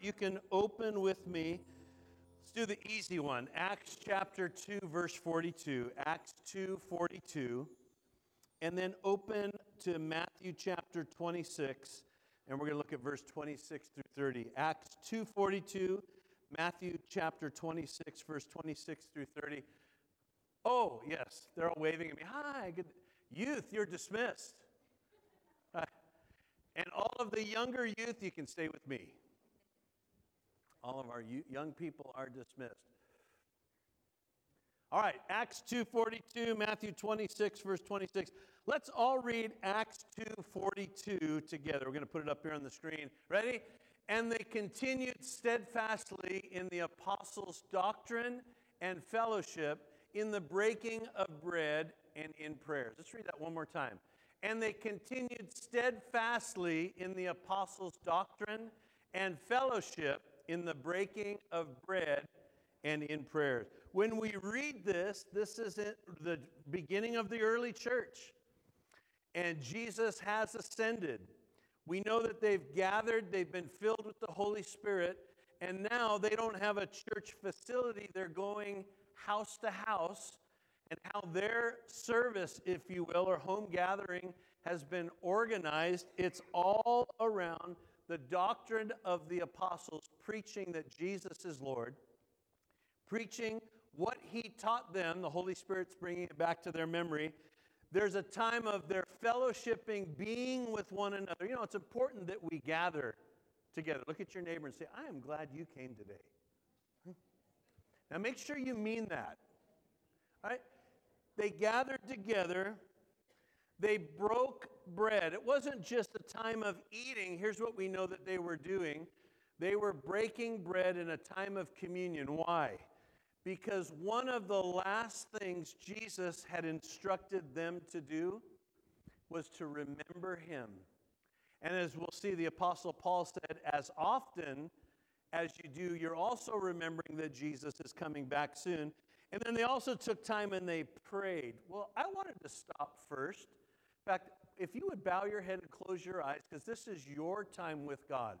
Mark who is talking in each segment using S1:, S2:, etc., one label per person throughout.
S1: you can open with me. Let's do the easy one. Acts chapter 2, verse 42. Acts 2, 42. And then open to Matthew chapter 26, and we're going to look at verse 26 through 30. Acts 2, 42. Matthew chapter 26, verse 26 through 30. Oh, yes, they're all waving at me. Hi, good youth, you're dismissed. And all of the younger youth, you can stay with me. All of our young people are dismissed. All right, Acts 2:42, Matthew 26 verse 26. Let's all read Acts 2:42 together. We're going to put it up here on the screen. Ready? And they continued steadfastly in the apostles' doctrine and fellowship, in the breaking of bread and in prayers. Let's read that one more time. And they continued steadfastly in the apostles' doctrine and fellowship, in the breaking of bread and in prayers. When we read this, this is the beginning of the early church. And Jesus has ascended. We know that they've gathered, they've been filled with the Holy Spirit, and now they don't have a church facility. They're going house to house and how their service, if you will, or home gathering has been organized. It's all around the doctrine of the apostles, preaching that Jesus is Lord, preaching what he taught them. The Holy Spirit's bringing it back to their memory. There's a time of their fellowshipping, being with one another. You know, it's important that we gather together. Look at your neighbor and say, I am glad you came today. Now make sure you mean that. All right? They gathered together, they broke bread. It wasn't just a time of eating. Here's what we know that they were doing they were breaking bread in a time of communion. Why? Because one of the last things Jesus had instructed them to do was to remember him. And as we'll see, the Apostle Paul said, as often as you do, you're also remembering that Jesus is coming back soon. And then they also took time and they prayed. Well, I wanted to stop first. In fact, if you would bow your head and close your eyes, because this is your time with God.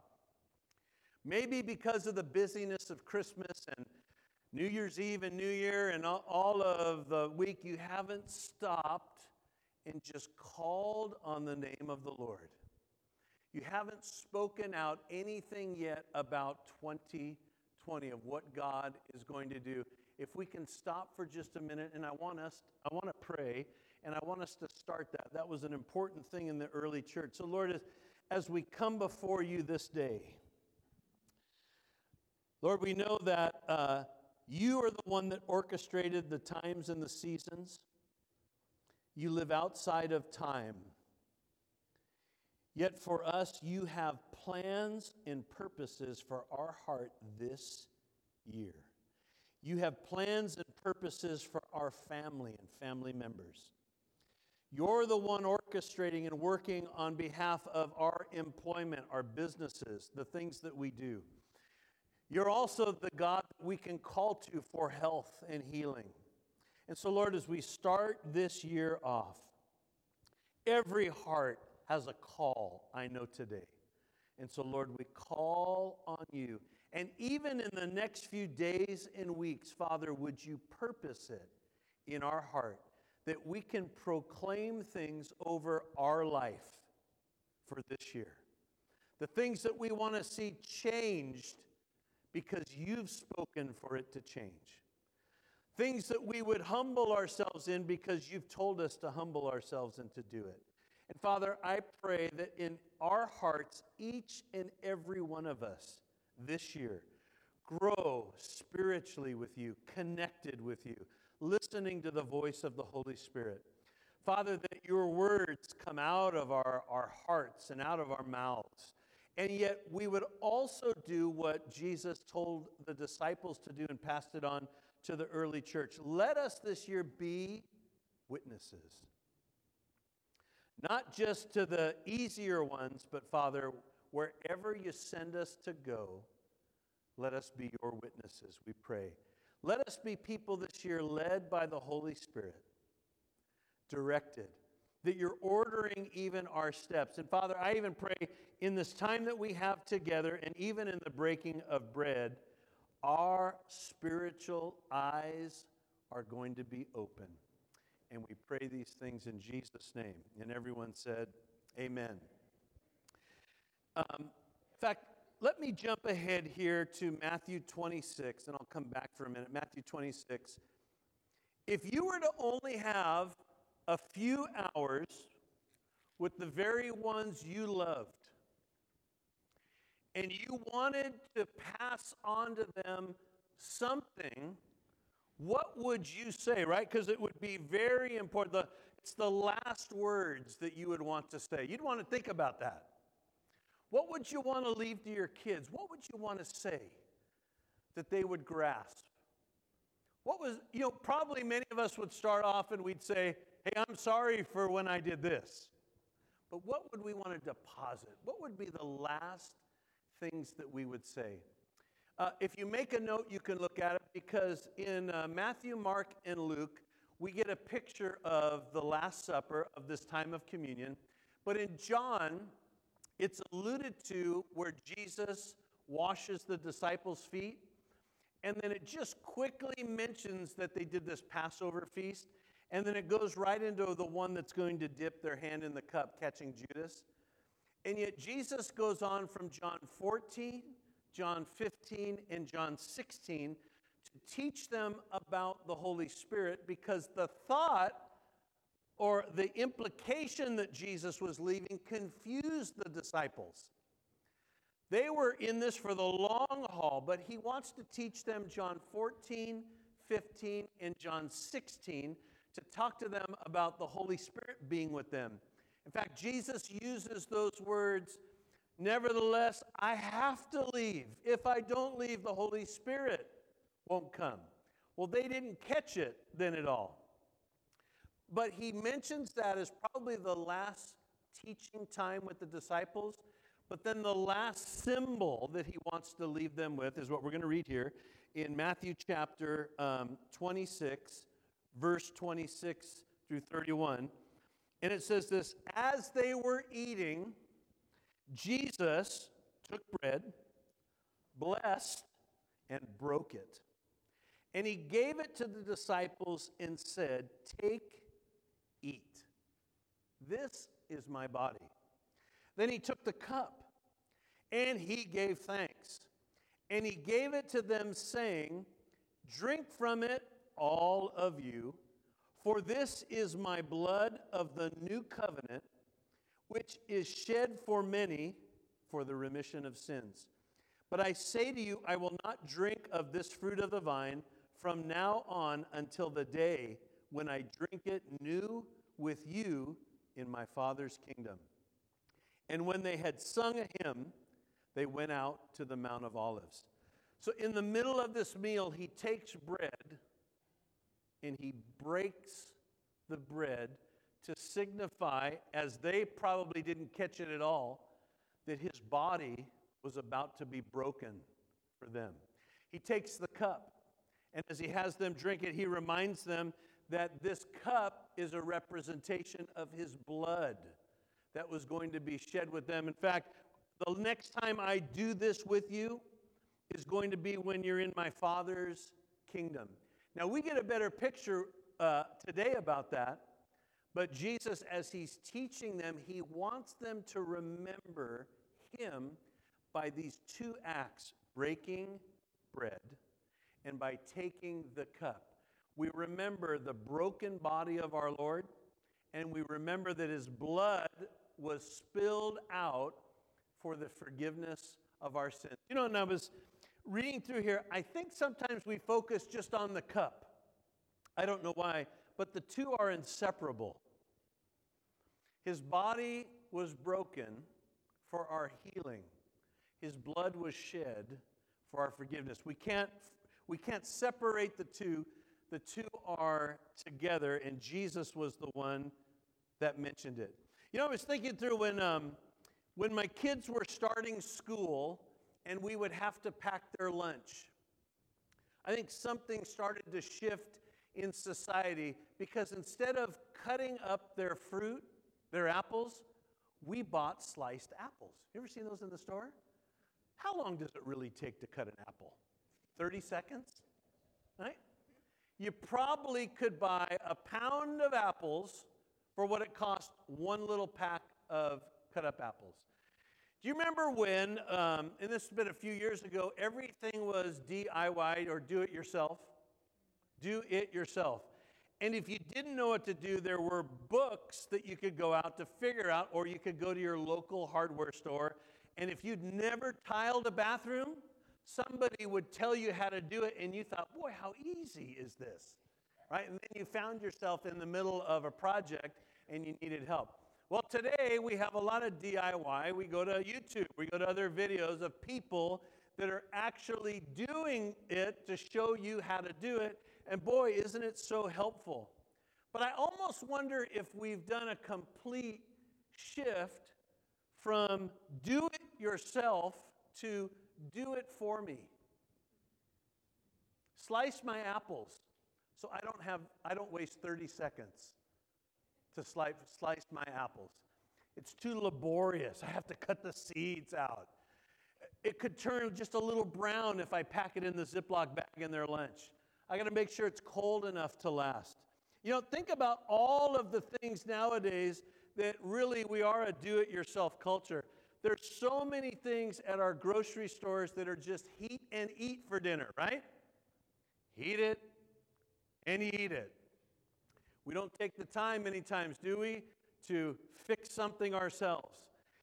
S1: Maybe because of the busyness of Christmas and New Year's Eve and New Year and all of the week, you haven't stopped and just called on the name of the Lord. You haven't spoken out anything yet about 2020 of what God is going to do if we can stop for just a minute and I want us I want to pray and I want us to start that. That was an important thing in the early church. So Lord as, as we come before you this day Lord we know that uh, you are the one that orchestrated the times and the seasons. You live outside of time. Yet for us, you have plans and purposes for our heart this year. You have plans and purposes for our family and family members. You're the one orchestrating and working on behalf of our employment, our businesses, the things that we do. You're also the God we can call to for health and healing. And so, Lord, as we start this year off, every heart has a call, I know today. And so, Lord, we call on you and even in the next few days and weeks, Father, would you purpose it in our heart that we can proclaim things over our life for this year? The things that we want to see changed because you've spoken for it to change. Things that we would humble ourselves in because you've told us to humble ourselves and to do it. And Father, I pray that in our hearts, each and every one of us, this year. Grow spiritually with you, connected with you, listening to the voice of the Holy Spirit. Father, that your words come out of our, our hearts and out of our mouths. And yet we would also do what Jesus told the disciples to do and passed it on to the early church. Let us this year be witnesses. Not just to the easier ones, but Father, wherever you send us to go, let us be your witnesses, we pray. Let us be people this year led by the Holy Spirit, directed. that you're ordering even our steps. And Father, I even pray in this time that we have together and even in the breaking of bread, our spiritual eyes are going to be open. And we pray these things in Jesus' name. And everyone said, Amen. Um, in fact, let me jump ahead here to Matthew 26, and I'll come back for a minute. Matthew 26. If you were to only have a few hours with the very ones you loved, and you wanted to pass on to them something, what would you say, right? Because it would be very important. The, it's the last words that you would want to say. You'd want to think about that. What would you want to leave to your kids? What would you want to say that they would grasp? What was, you know, probably many of us would start off and we'd say, hey, I'm sorry for when I did this. But what would we want to deposit? What would be the last things that we would say? Uh, if you make a note, you can look at it because in uh, Matthew, Mark, and Luke, we get a picture of the Last Supper of this time of communion. But in John, it's alluded to where Jesus washes the disciples' feet. And then it just quickly mentions that they did this Passover feast. And then it goes right into the one that's going to dip their hand in the cup, catching Judas. And yet Jesus goes on from John 14, John 15, and John 16 to teach them about the Holy Spirit because the thought or the implication that Jesus was leaving confused the disciples. They were in this for the long haul, but he wants to teach them John 14, 15, and John 16 to talk to them about the Holy Spirit being with them. In fact, Jesus uses those words, nevertheless, I have to leave. If I don't leave, the Holy Spirit won't come. Well, they didn't catch it then at all. But he mentions that as probably the last teaching time with the disciples. But then the last symbol that he wants to leave them with is what we're going to read here in Matthew chapter um, 26, verse 26 through 31. And it says this As they were eating, Jesus took bread, blessed, and broke it. And he gave it to the disciples and said, Take. This is my body. Then he took the cup and he gave thanks. And he gave it to them, saying, Drink from it, all of you, for this is my blood of the new covenant, which is shed for many for the remission of sins. But I say to you, I will not drink of this fruit of the vine from now on until the day when I drink it new with you in my Father's kingdom. And when they had sung a hymn, they went out to the Mount of Olives. So, in the middle of this meal, he takes bread and he breaks the bread to signify, as they probably didn't catch it at all, that his body was about to be broken for them. He takes the cup, and as he has them drink it, he reminds them that this cup is a representation of his blood that was going to be shed with them. In fact, the next time I do this with you is going to be when you're in my Father's kingdom. Now, we get a better picture uh, today about that, but Jesus, as he's teaching them, he wants them to remember him by these two acts breaking bread and by taking the cup we remember the broken body of our Lord, and we remember that his blood was spilled out for the forgiveness of our sins. You know, and I was reading through here, I think sometimes we focus just on the cup. I don't know why, but the two are inseparable. His body was broken for our healing. His blood was shed for our forgiveness. We can't, we can't separate the two the two are together, and Jesus was the one that mentioned it. You know, I was thinking through when, um, when my kids were starting school and we would have to pack their lunch. I think something started to shift in society because instead of cutting up their fruit, their apples, we bought sliced apples. You ever seen those in the store? How long does it really take to cut an apple? 30 seconds? Right? You probably could buy a pound of apples for what it cost one little pack of cut up apples. Do you remember when, um, and this has been a few years ago, everything was DIY or do it yourself? Do it yourself. And if you didn't know what to do, there were books that you could go out to figure out, or you could go to your local hardware store. And if you'd never tiled a bathroom, somebody would tell you how to do it, and you thought, boy, how easy is this? Right? And then you found yourself in the middle of a project and you needed help. Well, today we have a lot of DIY. We go to YouTube, we go to other videos of people that are actually doing it to show you how to do it. And boy, isn't it so helpful. But I almost wonder if we've done a complete shift from do it yourself to do it for me. Slice my apples so I don't have I don't waste 30 seconds to slice, slice my apples. It's too laborious. I have to cut the seeds out. It could turn just a little brown if I pack it in the Ziploc bag in their lunch. I got to make sure it's cold enough to last. You know, think about all of the things nowadays that really we are a do it yourself culture. There's so many things at our grocery stores that are just heat and eat for dinner, right? Heat it and eat it. We don't take the time many times, do we, to fix something ourselves.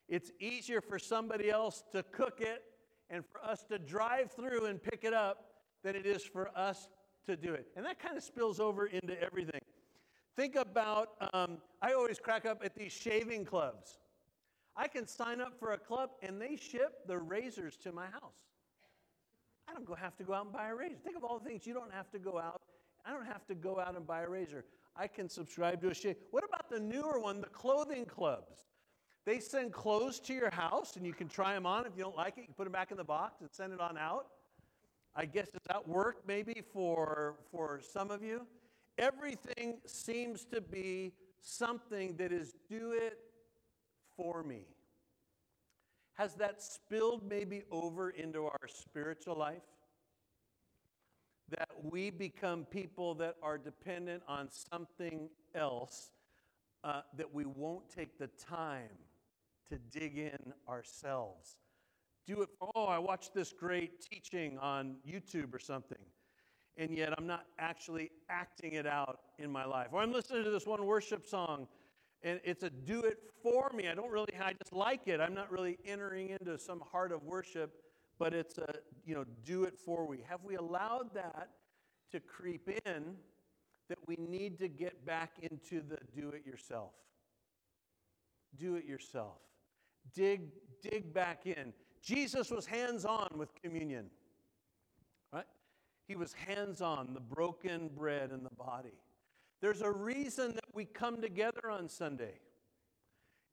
S1: It's easier for somebody else to cook it and for us to drive through and pick it up than it is for us to do it. And that kind of spills over into everything. Think about, um, I always crack up at these shaving clubs. I can sign up for a club and they ship the razors to my house. I don't go have to go out and buy a razor. Think of all the things you don't have to go out. I don't have to go out and buy a razor. I can subscribe to a shave. What about the newer one, the clothing clubs? They send clothes to your house and you can try them on. If you don't like it, you put them back in the box and send it on out. I guess does that work maybe for, for some of you? Everything seems to be something that is do it for me. Has that spilled maybe over into our spiritual life? that we become people that are dependent on something else, uh, that we won't take the time to dig in ourselves. Do it, oh, I watched this great teaching on YouTube or something, and yet I'm not actually acting it out in my life. Or I'm listening to this one worship song, and it's a do it for me. I don't really, I just like it. I'm not really entering into some heart of worship but it's a, you know, do it for we. Have we allowed that to creep in that we need to get back into the do it yourself? Do it yourself. Dig, dig back in. Jesus was hands on with communion, right? He was hands on, the broken bread and the body. There's a reason that we come together on Sunday.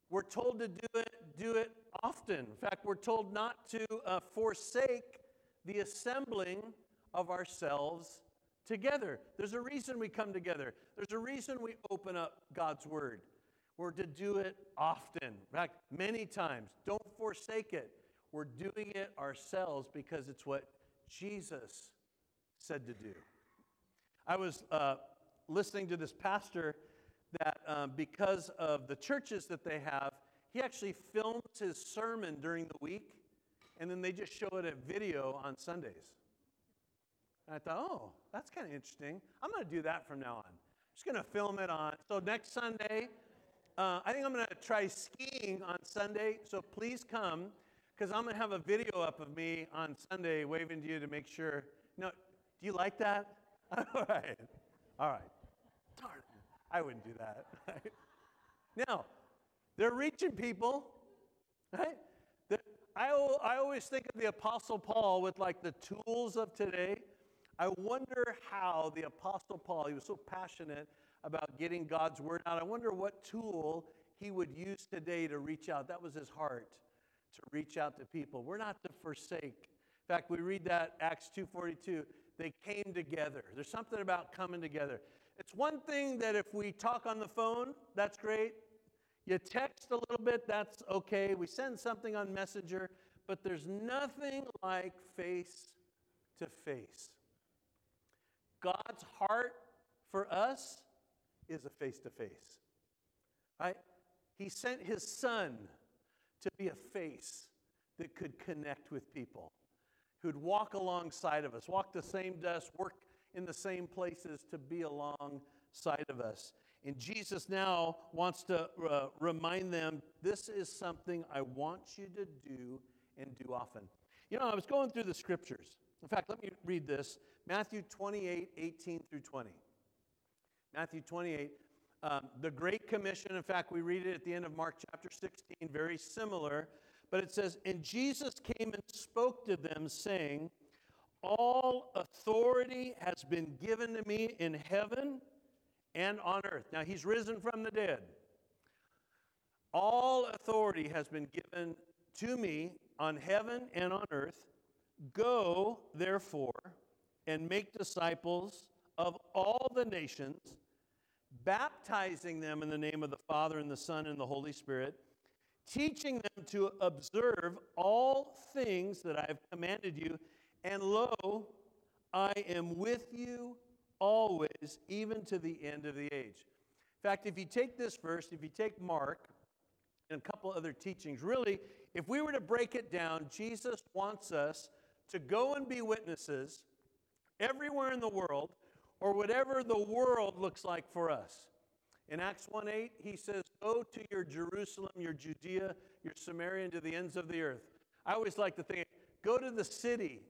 S1: We're told to do it, do it often. In fact, we're told not to uh, forsake the assembling of ourselves together. There's a reason we come together. There's a reason we open up God's Word. We're to do it often. In fact, many times. Don't forsake it. We're doing it ourselves because it's what Jesus said to do. I was uh, listening to this pastor that um, because of the churches that they have, he actually films his sermon during the week, and then they just show it at video on Sundays. And I thought, oh, that's kind of interesting. I'm going to do that from now on. I'm just going to film it on. So next Sunday, uh, I think I'm going to try skiing on Sunday. So please come, because I'm going to have a video up of me on Sunday waving to you to make sure. No, do you like that? All right. All right. Darn I wouldn't do that. now, they're reaching people, right? I, I always think of the Apostle Paul with like the tools of today. I wonder how the Apostle Paul, he was so passionate about getting God's word out. I wonder what tool he would use today to reach out. That was his heart, to reach out to people. We're not to forsake. In fact, we read that Acts 2:42 they came together. There's something about coming together. It's one thing that if we talk on the phone, that's great. You text a little bit, that's okay. We send something on Messenger, but there's nothing like face to face. God's heart for us is a face to face. Right? He sent his son to be a face that could connect with people, who'd walk alongside of us, walk the same dust, work in the same places to be alongside of us. And Jesus now wants to uh, remind them this is something I want you to do and do often. You know, I was going through the scriptures. In fact, let me read this Matthew 28 18 through 20. Matthew 28, um, the Great Commission. In fact, we read it at the end of Mark chapter 16, very similar. But it says, And Jesus came and spoke to them, saying, All authority has been given to me in heaven and on earth. Now, he's risen from the dead. All authority has been given to me on heaven and on earth. Go, therefore, and make disciples of all the nations, baptizing them in the name of the Father and the Son and the Holy Spirit, teaching them to observe all things that I have commanded you. And lo, I am with you always, even to the end of the age. In fact, if you take this verse, if you take Mark and a couple other teachings, really, if we were to break it down, Jesus wants us to go and be witnesses everywhere in the world or whatever the world looks like for us. In Acts 1 8, he says, Go to your Jerusalem, your Judea, your Samaria, and to the ends of the earth. I always like to think, go to the city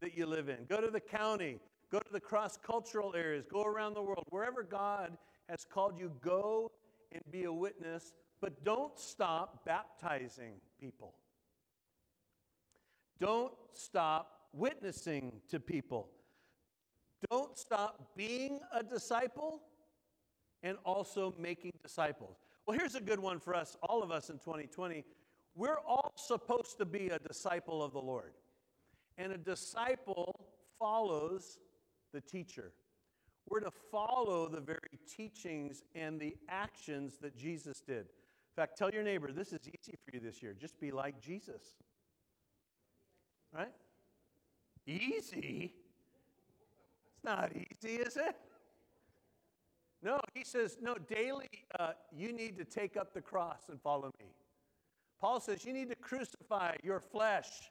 S1: that you live in, go to the county, go to the cross cultural areas, go around the world. Wherever God has called you, go and be a witness, but don't stop baptizing people. Don't stop witnessing to people. Don't stop being a disciple and also making disciples. Well, here's a good one for us, all of us in 2020. We're all supposed to be a disciple of the Lord. And a disciple follows the teacher. We're to follow the very teachings and the actions that Jesus did. In fact, tell your neighbor, this is easy for you this year. Just be like Jesus. Right? Easy? It's not easy, is it? No, he says, no, daily uh, you need to take up the cross and follow me. Paul says you need to crucify your flesh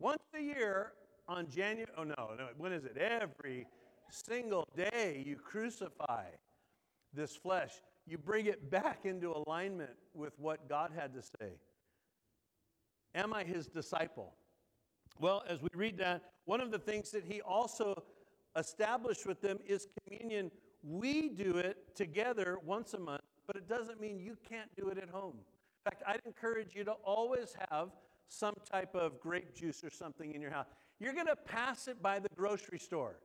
S1: once a year on January. Oh, no, no, when is it? Every single day you crucify this flesh. You bring it back into alignment with what God had to say. Am I his disciple? Well, as we read that, one of the things that he also established with them is communion. We do it together once a month, but it doesn't mean you can't do it at home. In fact, I'd encourage you to always have some type of grape juice or something in your house. You're going to pass it by the grocery store,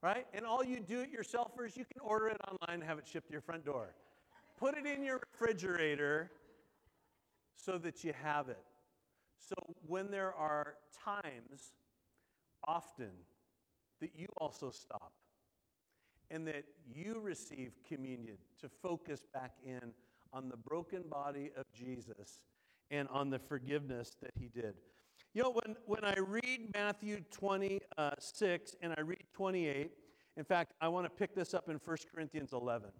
S1: right? And all you do it yourself yourselfers, you can order it online and have it shipped to your front door. Put it in your refrigerator so that you have it. So when there are times, often, that you also stop and that you receive communion to focus back in on the broken body of Jesus and on the forgiveness that he did. You know, when, when I read Matthew 26 and I read 28, in fact, I want to pick this up in 1 Corinthians 11.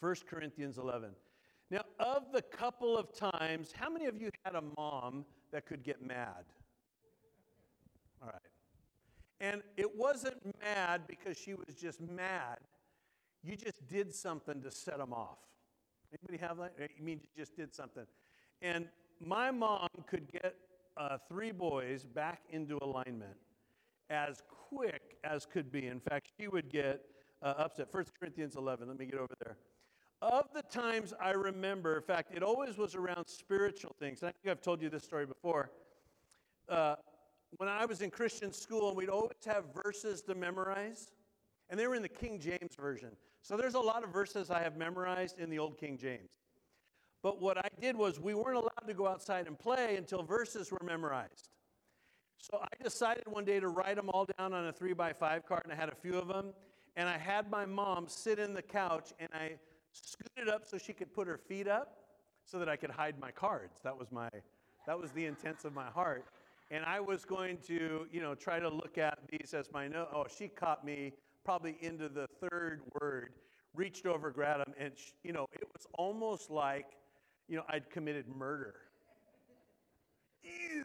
S1: 1 Corinthians 11. Now, of the couple of times, how many of you had a mom that could get mad? All right. And it wasn't mad because she was just mad. You just did something to set them off. Anybody have that? I mean, you just did something. And my mom could get uh, three boys back into alignment as quick as could be. In fact, she would get uh, upset. 1 Corinthians 11, let me get over there. Of the times I remember, in fact, it always was around spiritual things. I think I've told you this story before. Uh, when I was in Christian school, and we'd always have verses to memorize, and they were in the King James Version. So there's a lot of verses I have memorized in the Old King James. But what I did was we weren't allowed to go outside and play until verses were memorized. So I decided one day to write them all down on a three by five card, and I had a few of them. And I had my mom sit in the couch, and I scooted up so she could put her feet up so that I could hide my cards. That was my, that was the intents of my heart. And I was going to, you know, try to look at these as my note. Oh, she caught me probably into the third word, reached over, grabbed them, and, she, you know, it was almost like, you know, I'd committed murder. You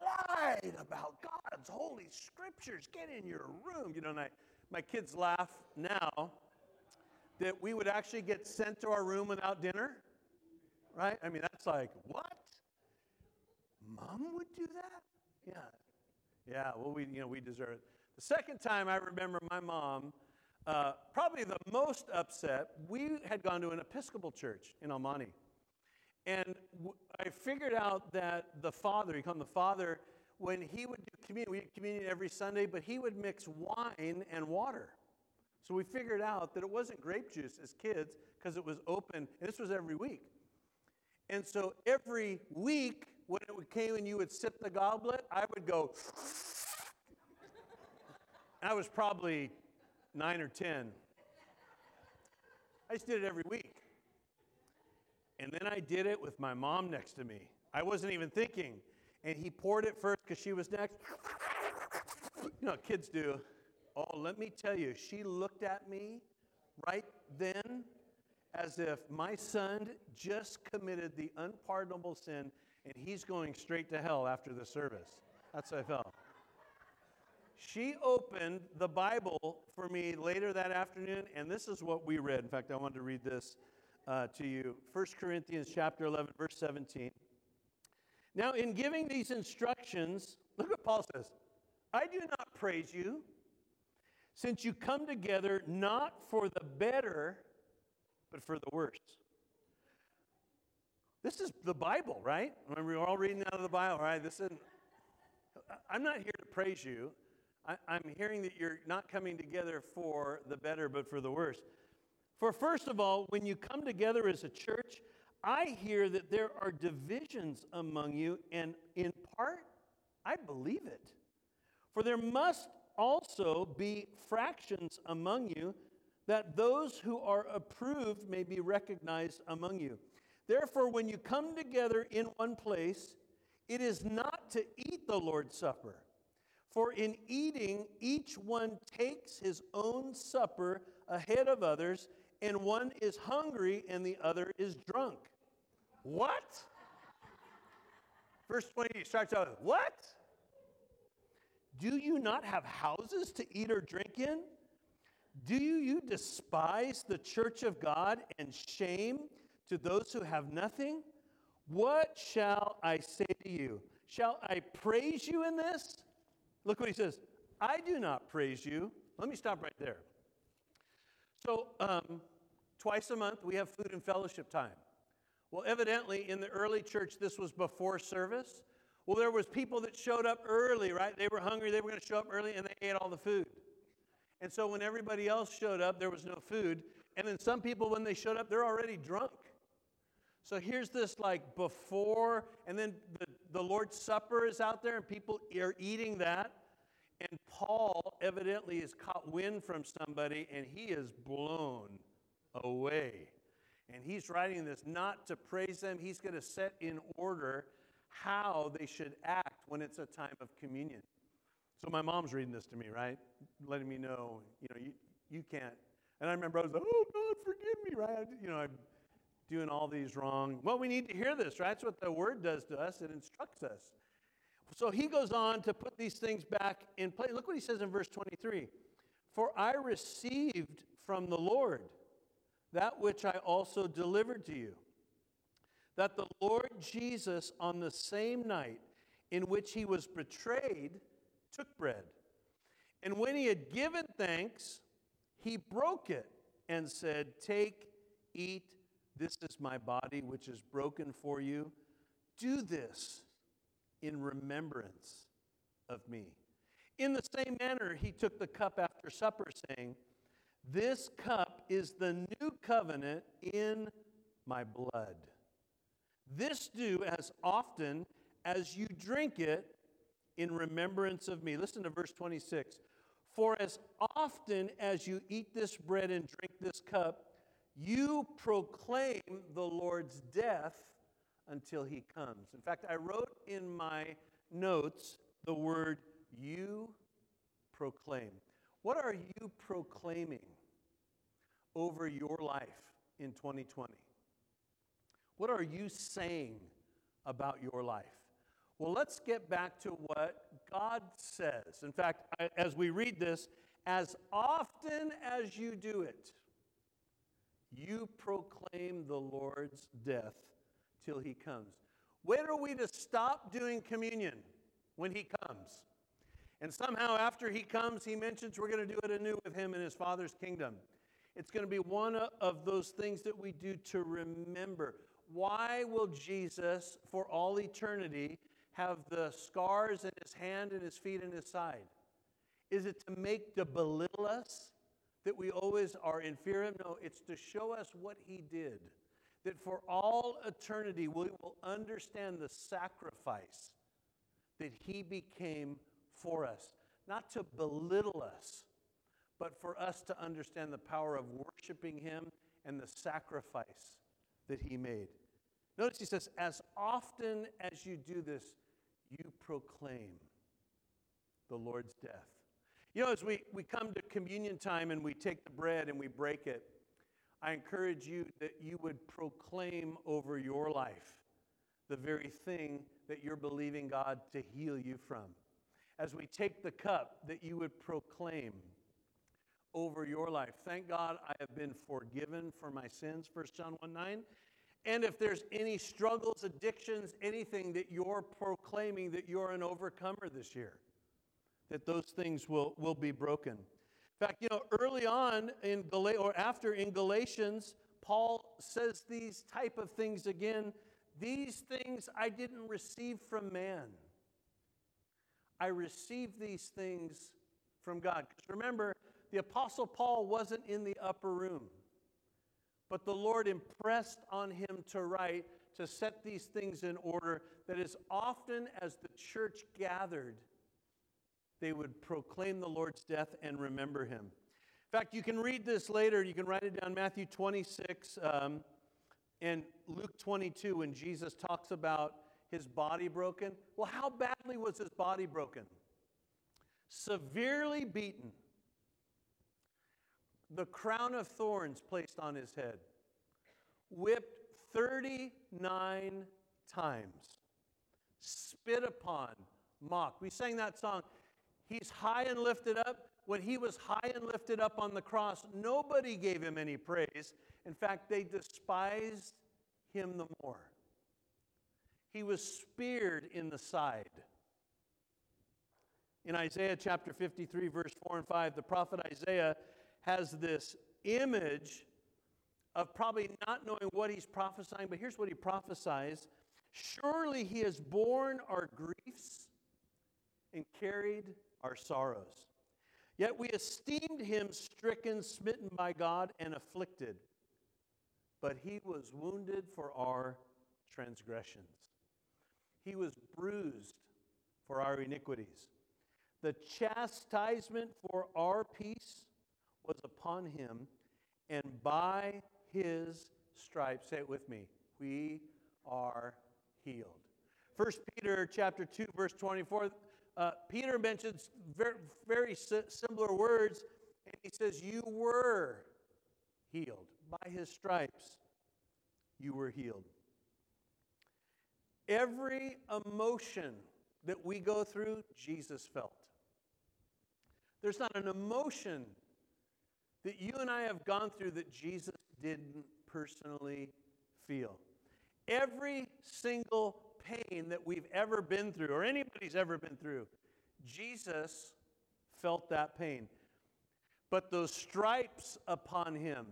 S1: lied about God's holy scriptures. Get in your room. You know, and I, my kids laugh now that we would actually get sent to our room without dinner, right? I mean, that's like, what? Mom would do that? Yeah. Yeah, well, we, you know, we deserve it. The second time I remember my mom, uh, probably the most upset, we had gone to an Episcopal church in Monte. And I figured out that the father, he called him the father, when he would do communion, we did communion every Sunday, but he would mix wine and water. So we figured out that it wasn't grape juice as kids because it was open, and this was every week. And so every week, when it came and you would sip the goblet, I would go. I was probably nine or 10. I just did it every week. And then I did it with my mom next to me. I wasn't even thinking. And he poured it first because she was next. You know, kids do. Oh, let me tell you, she looked at me right then as if my son just committed the unpardonable sin and he's going straight to hell after the service. That's how I felt. She opened the Bible for me later that afternoon, and this is what we read. In fact, I wanted to read this uh, to you 1 Corinthians chapter 11, verse 17. Now, in giving these instructions, look what Paul says I do not praise you, since you come together not for the better, but for the worse. This is the Bible, right? Mean, we're all reading out of the Bible, right? This isn't. I'm not here to praise you. I, I'm hearing that you're not coming together for the better, but for the worse. For first of all, when you come together as a church, I hear that there are divisions among you, and in part, I believe it. For there must also be fractions among you, that those who are approved may be recognized among you. Therefore, when you come together in one place, it is not to eat the Lord's Supper. For in eating, each one takes his own supper ahead of others, and one is hungry and the other is drunk. What? Verse 20 starts out with, What? Do you not have houses to eat or drink in? Do you despise the church of God and shame to those who have nothing? What shall I say to you? Shall I praise you in this? Look what he says. I do not praise you. Let me stop right there. So, um, twice a month, we have food and fellowship time. Well, evidently, in the early church, this was before service. Well, there was people that showed up early, right? They were hungry, they were going to show up early, and they ate all the food. And so when everybody else showed up, there was no food. And then some people, when they showed up, they're already drunk. So here's this like before, and then the, the Lord's Supper is out there, and people are eating that. And Paul evidently has caught wind from somebody, and he is blown away. And he's writing this not to praise them, he's going to set in order how they should act when it's a time of communion. So my mom's reading this to me, right? Letting me know, you know, you, you can't. And I remember I was like, oh, God, forgive me, right? You know, I'm doing all these wrong. Well, we need to hear this, right? That's what the word does to us. It instructs us. So he goes on to put these things back in place. Look what he says in verse 23 For I received from the Lord that which I also delivered to you that the Lord Jesus, on the same night in which he was betrayed, took bread. And when he had given thanks, he broke it and said, Take, eat, this is my body, which is broken for you. Do this in remembrance of me. In the same manner, he took the cup after supper, saying, This cup is the new covenant in my blood. This do as often as you drink it in remembrance of me. Listen to verse 26. For as often as you eat this bread and drink this cup, you proclaim the Lord's death until he comes. In fact, I wrote in my notes the word you proclaim. What are you proclaiming over your life in 2020? What are you saying about your life? Well, let's get back to what God says. In fact, as we read this, as often as you do it, you proclaim the Lord's death till he comes. When are we to stop doing communion? When he comes. And somehow, after he comes, he mentions we're going to do it anew with him in his Father's kingdom. It's going to be one of those things that we do to remember. Why will Jesus, for all eternity, have the scars in his hand and his feet and his side? Is it to make to belittle us that we always are in fear of? No, it's to show us what he did. That for all eternity we will understand the sacrifice that he became for us. Not to belittle us, but for us to understand the power of worshiping him and the sacrifice that he made. Notice he says, As often as you do this, you proclaim the Lord's death. You know, as we, we come to communion time and we take the bread and we break it, I encourage you that you would proclaim over your life the very thing that you're believing God to heal you from. As we take the cup, that you would proclaim over your life. Thank God I have been forgiven for my sins, 1 John 1 9. And if there's any struggles, addictions, anything that you're proclaiming that you're an overcomer this year, that those things will, will be broken. In fact, you know, early on in Gal- or after in Galatians, Paul says these type of things again. These things I didn't receive from man. I received these things from God. Because remember, the Apostle Paul wasn't in the upper room. But the Lord impressed on him to write, to set these things in order, that as often as the church gathered, they would proclaim the Lord's death and remember him. In fact, you can read this later. You can write it down Matthew 26 um, and Luke 22 when Jesus talks about his body broken. Well, how badly was his body broken? Severely beaten the crown of thorns placed on his head, whipped 39 times, spit upon, mocked. We sang that song. He's high and lifted up. When he was high and lifted up on the cross, nobody gave him any praise. In fact, they despised him the more. He was speared in the side. In Isaiah chapter 53, verse 4 and 5, the prophet Isaiah has this image of probably not knowing what he's prophesying, but here's what he prophesies Surely he has borne our griefs and carried our sorrows. Yet we esteemed him stricken, smitten by God, and afflicted. But he was wounded for our transgressions, he was bruised for our iniquities. The chastisement for our peace was upon him, and by his stripes, say it with me, we are healed. First Peter chapter 2, verse 24, uh, Peter mentions very, very similar words, and he says, You were healed. By his stripes, you were healed. Every emotion that we go through, Jesus felt. There's not an emotion that you and I have gone through that Jesus didn't personally feel. Every single pain that we've ever been through, or anybody's ever been through, Jesus felt that pain. But those stripes upon him,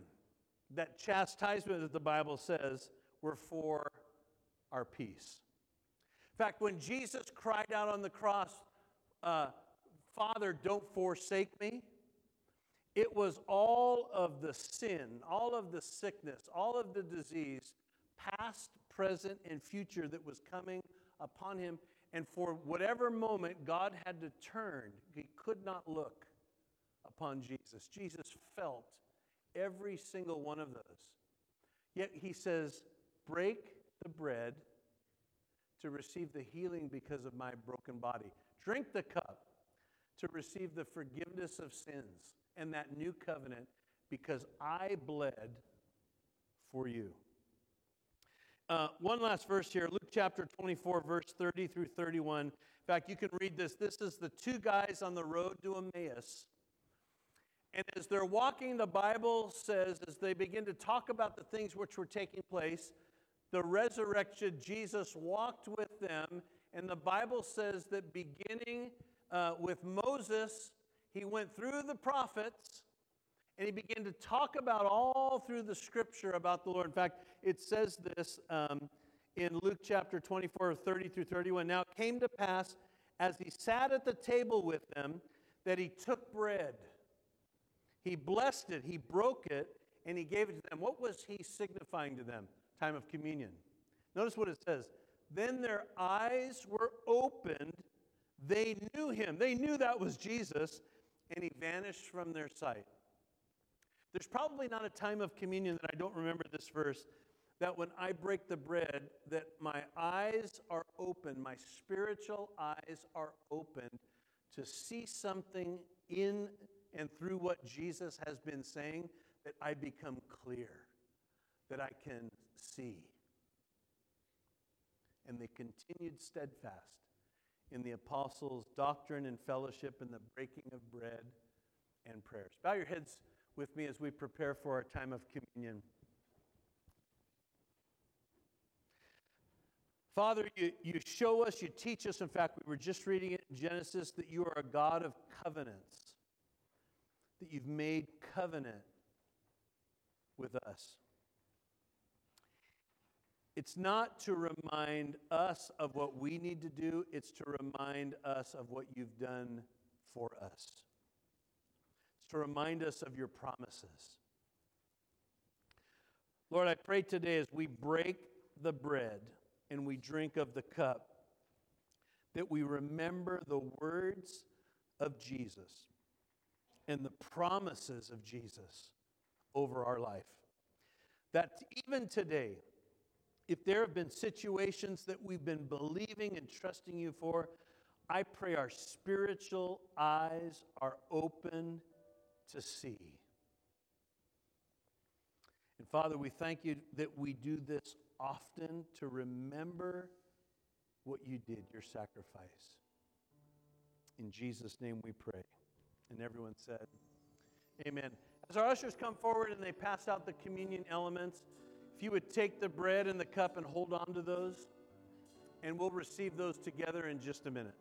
S1: that chastisement that the Bible says, were for our peace. In fact, when Jesus cried out on the cross, uh, Father, don't forsake me, it was all of the sin, all of the sickness, all of the disease, past, present, and future, that was coming upon him. And for whatever moment God had to turn, he could not look upon Jesus. Jesus felt every single one of those. Yet he says, Break the bread to receive the healing because of my broken body. Drink the cup to receive the forgiveness of sins and that new covenant because I bled for you. Uh, one last verse here Luke chapter 24, verse 30 through 31. In fact, you can read this. This is the two guys on the road to Emmaus. And as they're walking, the Bible says, as they begin to talk about the things which were taking place, the resurrection, Jesus walked with them. And the Bible says that beginning uh, with Moses, he went through the prophets and he began to talk about all through the scripture about the Lord. In fact, it says this um, in Luke chapter 24, 30 through 31. Now it came to pass as he sat at the table with them that he took bread. He blessed it, he broke it, and he gave it to them. What was he signifying to them? Time of communion. Notice what it says. Then their eyes were opened. They knew him. They knew that was Jesus, and he vanished from their sight. There's probably not a time of communion that I don't remember this verse that when I break the bread that my eyes are open, my spiritual eyes are open to see something in and through what Jesus has been saying that I become clear, that I can see. And they continued steadfast in the apostles' doctrine and fellowship and the breaking of bread and prayers. Bow your heads with me as we prepare for our time of communion. Father, you, you show us, you teach us. In fact, we were just reading it in Genesis that you are a God of covenants, that you've made covenant with us. It's not to remind us of what we need to do, it's to remind us of what you've done for us. It's to remind us of your promises. Lord, I pray today as we break the bread and we drink of the cup that we remember the words of Jesus and the promises of Jesus over our life. That even today, if there have been situations that we've been believing and trusting you for, I pray our spiritual eyes are open to see. And Father, we thank you that we do this often to remember what you did, your sacrifice. In Jesus' name we pray. And everyone said, Amen. As our ushers come forward and they pass out the communion elements, if you would take the bread and the cup and hold on to those, and we'll receive those together in just a minute.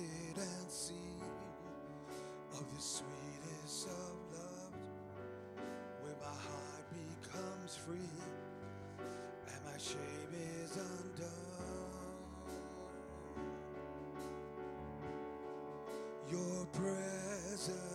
S2: Tasted and seen of the sweetest of love, where my heart becomes free and my shame is undone. Your presence,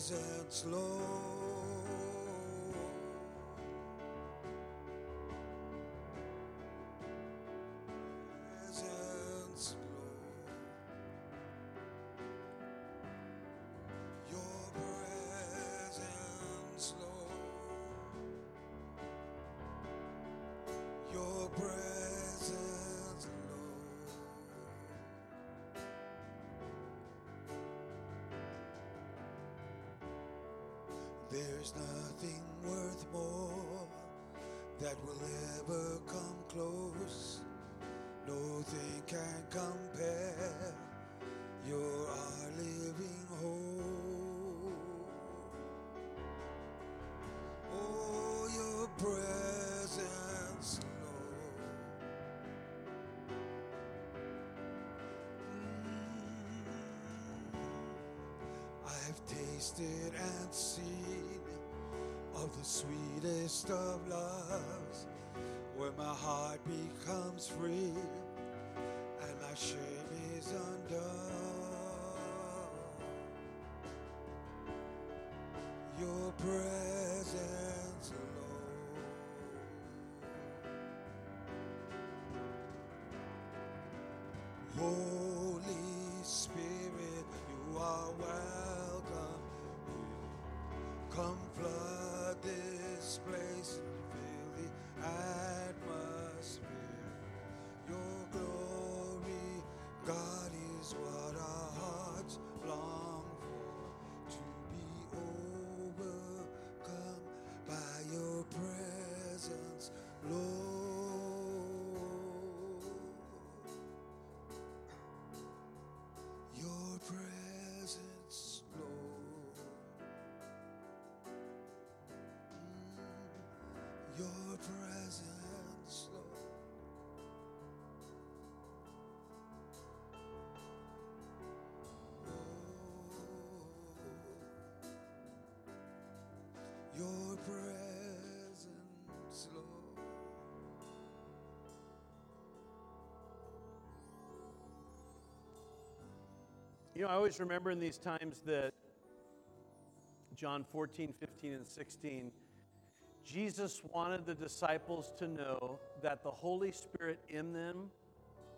S2: desert's low. Desert's low. Your presence, Lord. Your presence. There's nothing worth more that will ever come close. Nothing can compare. You're our living tasted and seen of the sweetest of loves, where my heart becomes free and my shame is undone. Your presence, Lord. Holy presence, Lord. Your presence, Lord.
S1: You know, I always remember in these times that John 14, 15, and 16, Jesus wanted the disciples to know that the Holy Spirit in them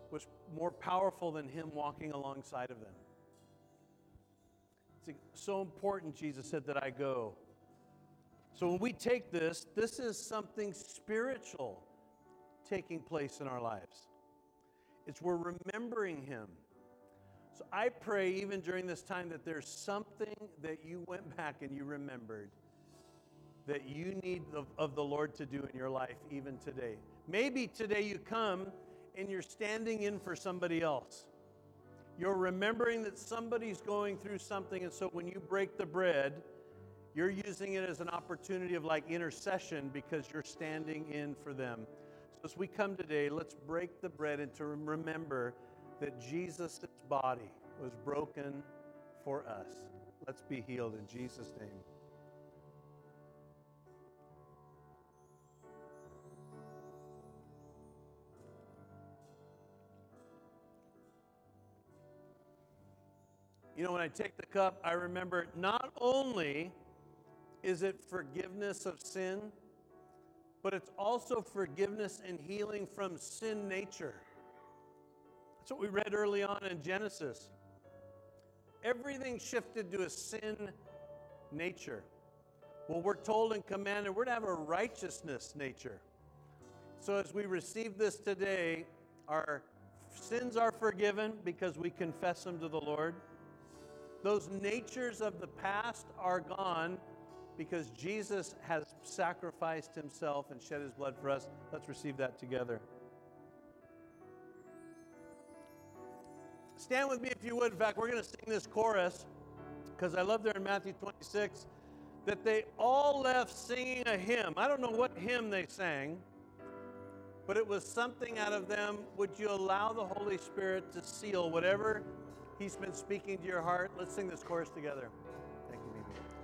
S1: was more powerful than Him walking alongside of them. It's so important, Jesus said, that I go. So when we take this, this is something spiritual taking place in our lives. It's we're remembering Him. So I pray, even during this time, that there's something that you went back and you remembered that you need of, the Lord to do in your life, even today. Maybe today you come and you're standing in for somebody else. You're remembering that somebody's going through something, and so when you break the bread, you're using it as an opportunity of like intercession because you're standing in for them. So as we come today, let's break the bread and to remember that Jesus' body was broken for us. Let's be healed in Jesus' name. You know, when I take the cup, I remember not only is it forgiveness of sin, but it's also forgiveness and healing from sin nature. That's what we read early on in Genesis. Everything shifted to a sin nature. Well, we're told and commanded we're to have a righteousness nature. So as we receive this today, our sins are forgiven because we confess them to the Lord. Those natures of the past are gone because Jesus has sacrificed himself and shed his blood for us. Let's receive that together. Stand with me if you would. In fact, we're going to sing this chorus because I love there in Matthew 26 that they all left singing a hymn. I don't know what hymn they sang, but it was something out of them. Would you allow the Holy Spirit to seal whatever He's been speaking to your heart? Let's sing this chorus together.